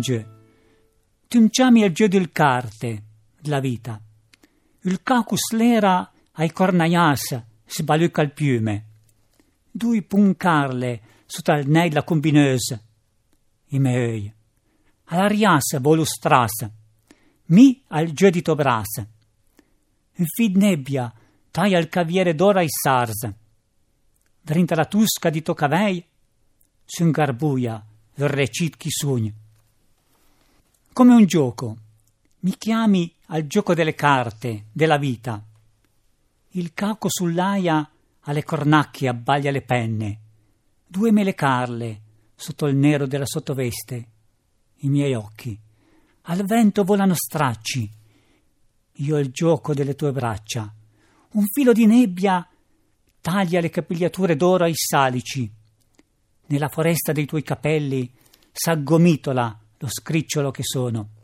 giù. Tu chiami il giù del carte, della vita. Il cacus l'era ai cornaias sbalucca il piume. Due puncarle sotto al nei la combineuse. I meoi. Alla riassa volustras. Mi al giù di tobras. In fid nebbia taglia il caviere d'ora i sars. Drinta la tusca di toccavei, su un garbuia recit chi sugna. Come un gioco, mi chiami al gioco delle carte, della vita. Il caco sull'aia alle cornacchie abbaglia le penne, due mele carle sotto il nero della sottoveste, i miei occhi. Al vento volano stracci, io il gioco delle tue braccia. Un filo di nebbia taglia le capigliature d'oro ai salici. Nella foresta dei tuoi capelli s'aggomitola lo scricciolo che sono.